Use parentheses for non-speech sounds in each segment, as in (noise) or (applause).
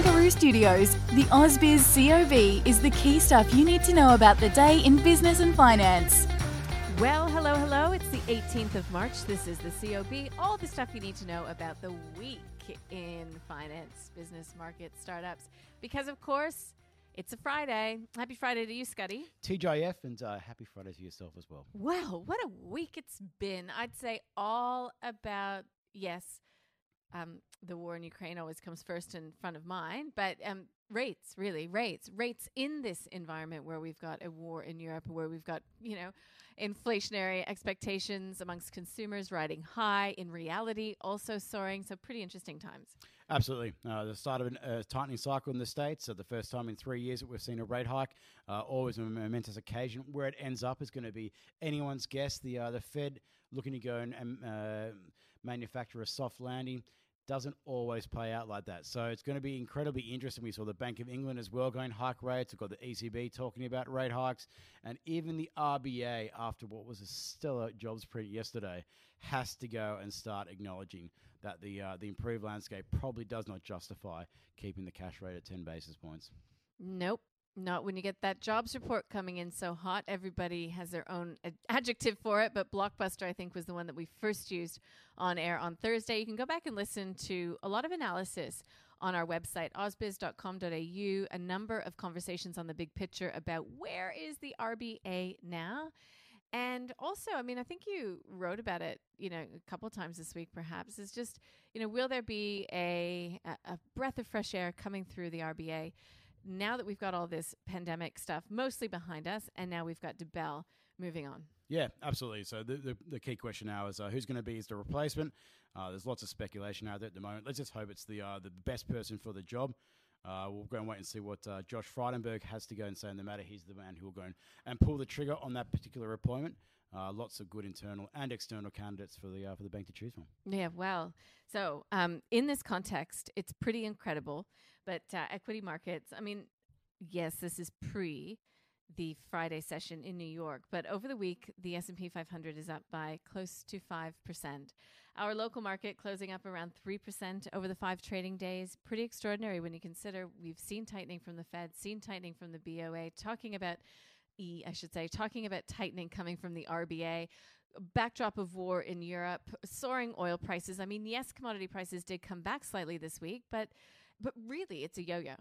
From Barangaroo Studios, the AusBiz COB is the key stuff you need to know about the day in business and finance. Well, hello, hello. It's the 18th of March. This is the COB. All the stuff you need to know about the week in finance, business, markets, startups. Because, of course, it's a Friday. Happy Friday to you, Scuddy. TJF, and uh, happy Friday to yourself as well. Well, what a week it's been. I'd say all about, yes, um, the war in Ukraine always comes first in front of mind, but um, rates, really, rates, rates in this environment where we've got a war in Europe, where we've got, you know, inflationary expectations amongst consumers riding high, in reality also soaring. So, pretty interesting times. Absolutely. Uh, the start of a uh, tightening cycle in the States. So the first time in three years that we've seen a rate hike. Uh, always a momentous occasion. Where it ends up is going to be anyone's guess. The, uh, the Fed looking to go and uh, manufacture a soft landing doesn't always play out like that. So it's going to be incredibly interesting. We saw the Bank of England as well going hike rates. We've got the ECB talking about rate hikes. And even the RBA, after what was a stellar jobs print yesterday, has to go and start acknowledging that the, uh, the improved landscape probably does not justify keeping the cash rate at 10 basis points. Nope. Not when you get that jobs report coming in so hot. Everybody has their own ad- adjective for it, but Blockbuster, I think, was the one that we first used on air on Thursday. You can go back and listen to a lot of analysis on our website, ausbiz.com.au, a number of conversations on the big picture about where is the RBA now. And also, I mean, I think you wrote about it, you know, a couple times this week, perhaps. Is just, you know, will there be a, a breath of fresh air coming through the RBA? Now that we've got all this pandemic stuff mostly behind us, and now we've got Debelle moving on. Yeah, absolutely. So the, the, the key question now is uh, who's going to be as the replacement? Uh, there's lots of speculation out there at the moment. Let's just hope it's the uh, the best person for the job. Uh, we'll go and wait and see what uh, Josh Frydenberg has to go and say in the matter. He's the man who will go and, and pull the trigger on that particular appointment. Uh, lots of good internal and external candidates for the uh, for the bank to choose from. Yeah, well, so um, in this context, it's pretty incredible but uh, equity markets, I mean, yes, this is pre the Friday session in New York, but over the week the S&P 500 is up by close to 5%. Our local market closing up around 3% over the 5 trading days. Pretty extraordinary when you consider we've seen tightening from the Fed, seen tightening from the BOA, talking about E, I should say, talking about tightening coming from the RBA backdrop of war in Europe, soaring oil prices. I mean, yes, commodity prices did come back slightly this week, but but really, it's a yo-yo.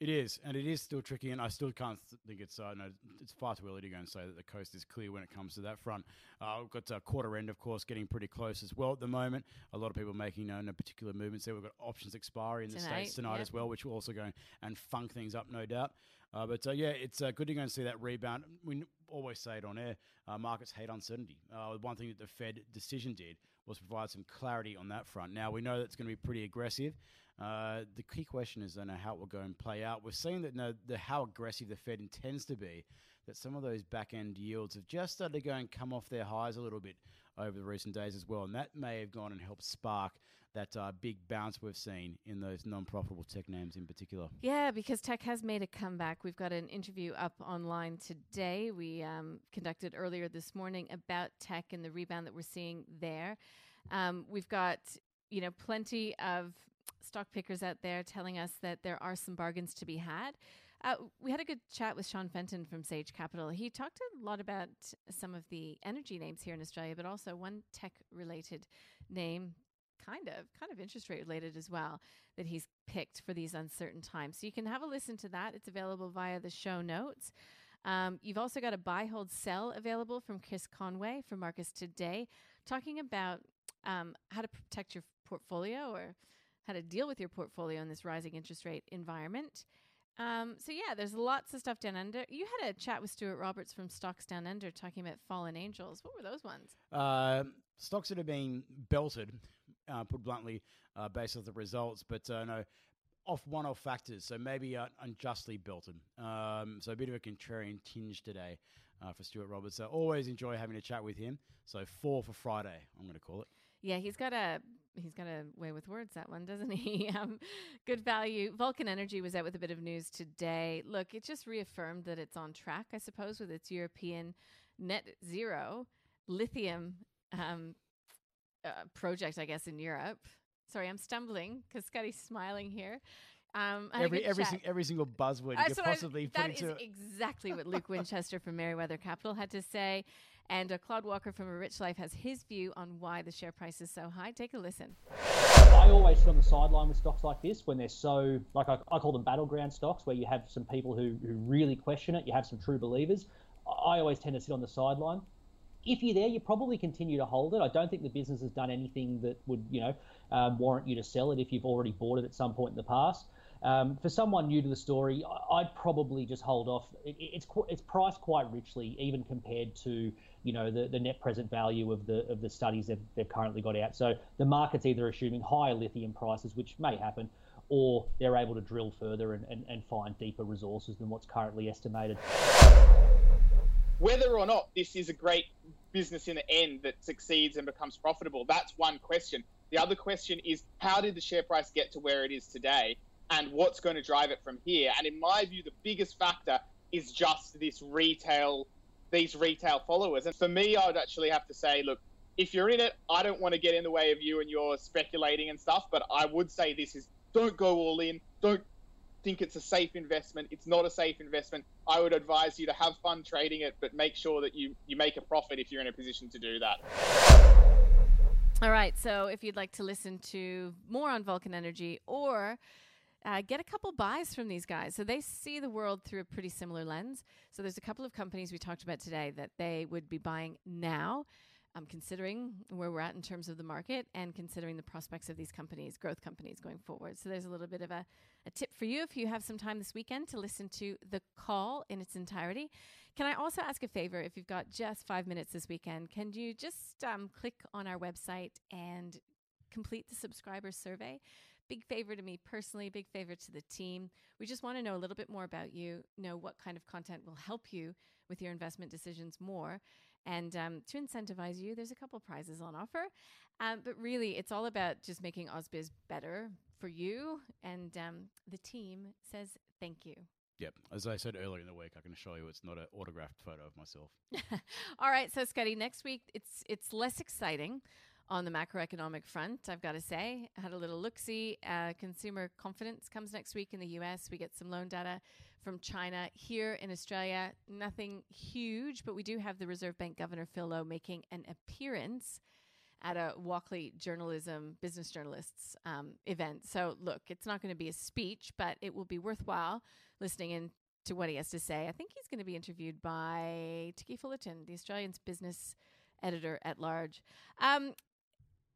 It is, and it is still tricky, and I still can't think it's uh, no, it's far too early to go and say that the coast is clear when it comes to that front. Uh, we've got uh, quarter end, of course, getting pretty close as well at the moment. A lot of people making uh, no particular movements there. We've got options expiry in the states tonight yep. as well, which will also go and funk things up, no doubt. Uh, but uh, yeah, it's uh, good to go and see that rebound. We always say it on air. Uh, markets hate uncertainty. Uh, one thing that the Fed decision did was provide some clarity on that front. Now we know that's going to be pretty aggressive. Uh, the key question is, know how it will go and play out. We're seeing that no, the how aggressive the Fed intends to be. That some of those back end yields have just started to go and come off their highs a little bit over the recent days as well, and that may have gone and helped spark that uh, big bounce we've seen in those non-profitable tech names in particular. Yeah, because tech has made a comeback. We've got an interview up online today. We um, conducted earlier this morning about tech and the rebound that we're seeing there. Um, we've got you know plenty of stock pickers out there telling us that there are some bargains to be had. Uh, we had a good chat with Sean Fenton from Sage Capital. He talked a lot about some of the energy names here in Australia, but also one tech related name, kind of, kind of interest rate related as well, that he's picked for these uncertain times. So you can have a listen to that. It's available via the show notes. Um, you've also got a buy, hold, sell available from Chris Conway from Marcus Today, talking about um, how to protect your portfolio or how to deal with your portfolio in this rising interest rate environment. Um, so yeah, there's lots of stuff down under. You had a chat with Stuart Roberts from Stocks Down Under talking about fallen angels. What were those ones? Uh, stocks that have been belted, uh, put bluntly, uh, based on the results, but uh, no, off one-off factors. So maybe uh, unjustly belted. Um, so a bit of a contrarian tinge today uh, for Stuart Roberts. So always enjoy having a chat with him. So four for Friday, I'm going to call it. Yeah, he's got a he's got a way with words that one, doesn't (laughs) he? um, good value. Vulcan Energy was out with a bit of news today. Look, it just reaffirmed that it's on track, I suppose, with its European net zero lithium um, uh, project, I guess, in Europe. Sorry, I'm stumbling because Scotty's smiling here. Um, every every sing, every single buzzword you could possibly put into That is exactly what Luke Winchester from Merewether Capital had to say. And uh, Claude Walker from A Rich Life has his view on why the share price is so high. Take a listen. I always sit on the sideline with stocks like this when they're so, like I, I call them battleground stocks, where you have some people who, who really question it, you have some true believers. I always tend to sit on the sideline. If you're there, you probably continue to hold it. I don't think the business has done anything that would, you know, um, warrant you to sell it if you've already bought it at some point in the past. Um, for someone new to the story, I'd probably just hold off. It, it's it's priced quite richly, even compared to you know the, the net present value of the of the studies they've, they've currently got out. So the market's either assuming higher lithium prices, which may happen, or they're able to drill further and, and, and find deeper resources than what's currently estimated. Whether or not this is a great business in the end that succeeds and becomes profitable, that's one question. The other question is how did the share price get to where it is today? and what's going to drive it from here. And in my view, the biggest factor is just this retail, these retail followers. And for me, I would actually have to say, look, if you're in it, I don't want to get in the way of you and your speculating and stuff, but I would say this is don't go all in. Don't think it's a safe investment. It's not a safe investment. I would advise you to have fun trading it, but make sure that you, you make a profit if you're in a position to do that. All right. So if you'd like to listen to more on Vulcan Energy or uh, get a couple buys from these guys. So they see the world through a pretty similar lens. So there's a couple of companies we talked about today that they would be buying now. Um, considering where we're at in terms of the market and considering the prospects of these companies, growth companies going forward. So there's a little bit of a, a tip for you if you have some time this weekend to listen to the call in its entirety. Can I also ask a favor if you've got just five minutes this weekend? Can you just um, click on our website and complete the subscriber survey? Big favor to me personally, big favor to the team. We just want to know a little bit more about you, know what kind of content will help you with your investment decisions more. And um, to incentivize you, there's a couple prizes on offer. Um, but really, it's all about just making AusBiz better for you. And um, the team says thank you. Yep. As I said earlier in the week, I can assure you it's not an autographed photo of myself. (laughs) all right. So, Scotty, next week it's it's less exciting on the macroeconomic front, I've got to say. I had a little look see. Uh, consumer confidence comes next week in the US. We get some loan data from China. Here in Australia, nothing huge, but we do have the Reserve Bank Governor Phil Lowe making an appearance at a Walkley Journalism Business Journalists um, event. So, look, it's not going to be a speech, but it will be worthwhile listening in to what he has to say. I think he's going to be interviewed by Ticky Fullerton, the Australian's business editor at large. Um,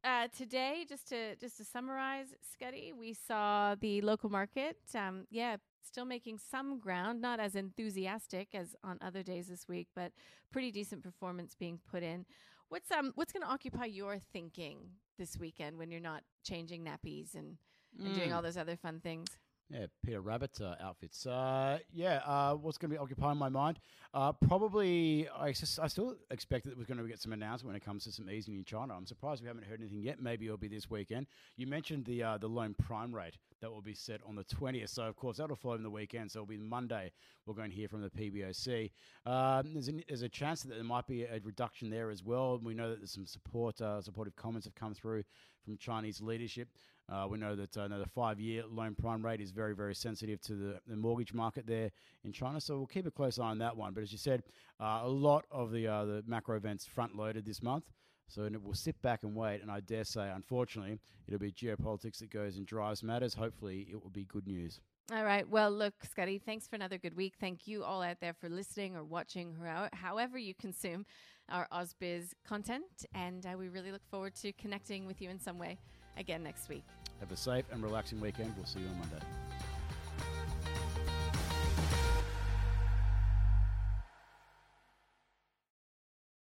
uh, today, just to just to summarize, Scuddy, we saw the local market. Um, yeah, still making some ground, not as enthusiastic as on other days this week, but pretty decent performance being put in. What's um what's going to occupy your thinking this weekend when you're not changing nappies and, and mm. doing all those other fun things? Yeah, Peter Rabbit uh, outfits. Uh, yeah, uh, what's going to be occupying my mind? Uh, probably, I, I still expected that we're going to get some announcement when it comes to some easing in China. I'm surprised we haven't heard anything yet. Maybe it'll be this weekend. You mentioned the uh, the loan prime rate that will be set on the 20th. So, of course, that'll follow in the weekend. So, it'll be Monday. We're going to hear from the PBOC. Um, there's, a, there's a chance that there might be a reduction there as well. We know that there's some support, uh, supportive comments have come through from Chinese leadership. Uh, we know that uh, the five-year loan prime rate is very, very sensitive to the, the, mortgage market there in China. So we'll keep a close eye on that one. But as you said, uh, a lot of the uh, the macro events front-loaded this month. So we'll sit back and wait. And I dare say, unfortunately, it'll be geopolitics that goes and drives matters. Hopefully, it will be good news. All right. Well, look, Scotty, thanks for another good week. Thank you all out there for listening or watching, however you consume our AusBiz content. And uh, we really look forward to connecting with you in some way again next week. Have a safe and relaxing weekend. We'll see you on Monday.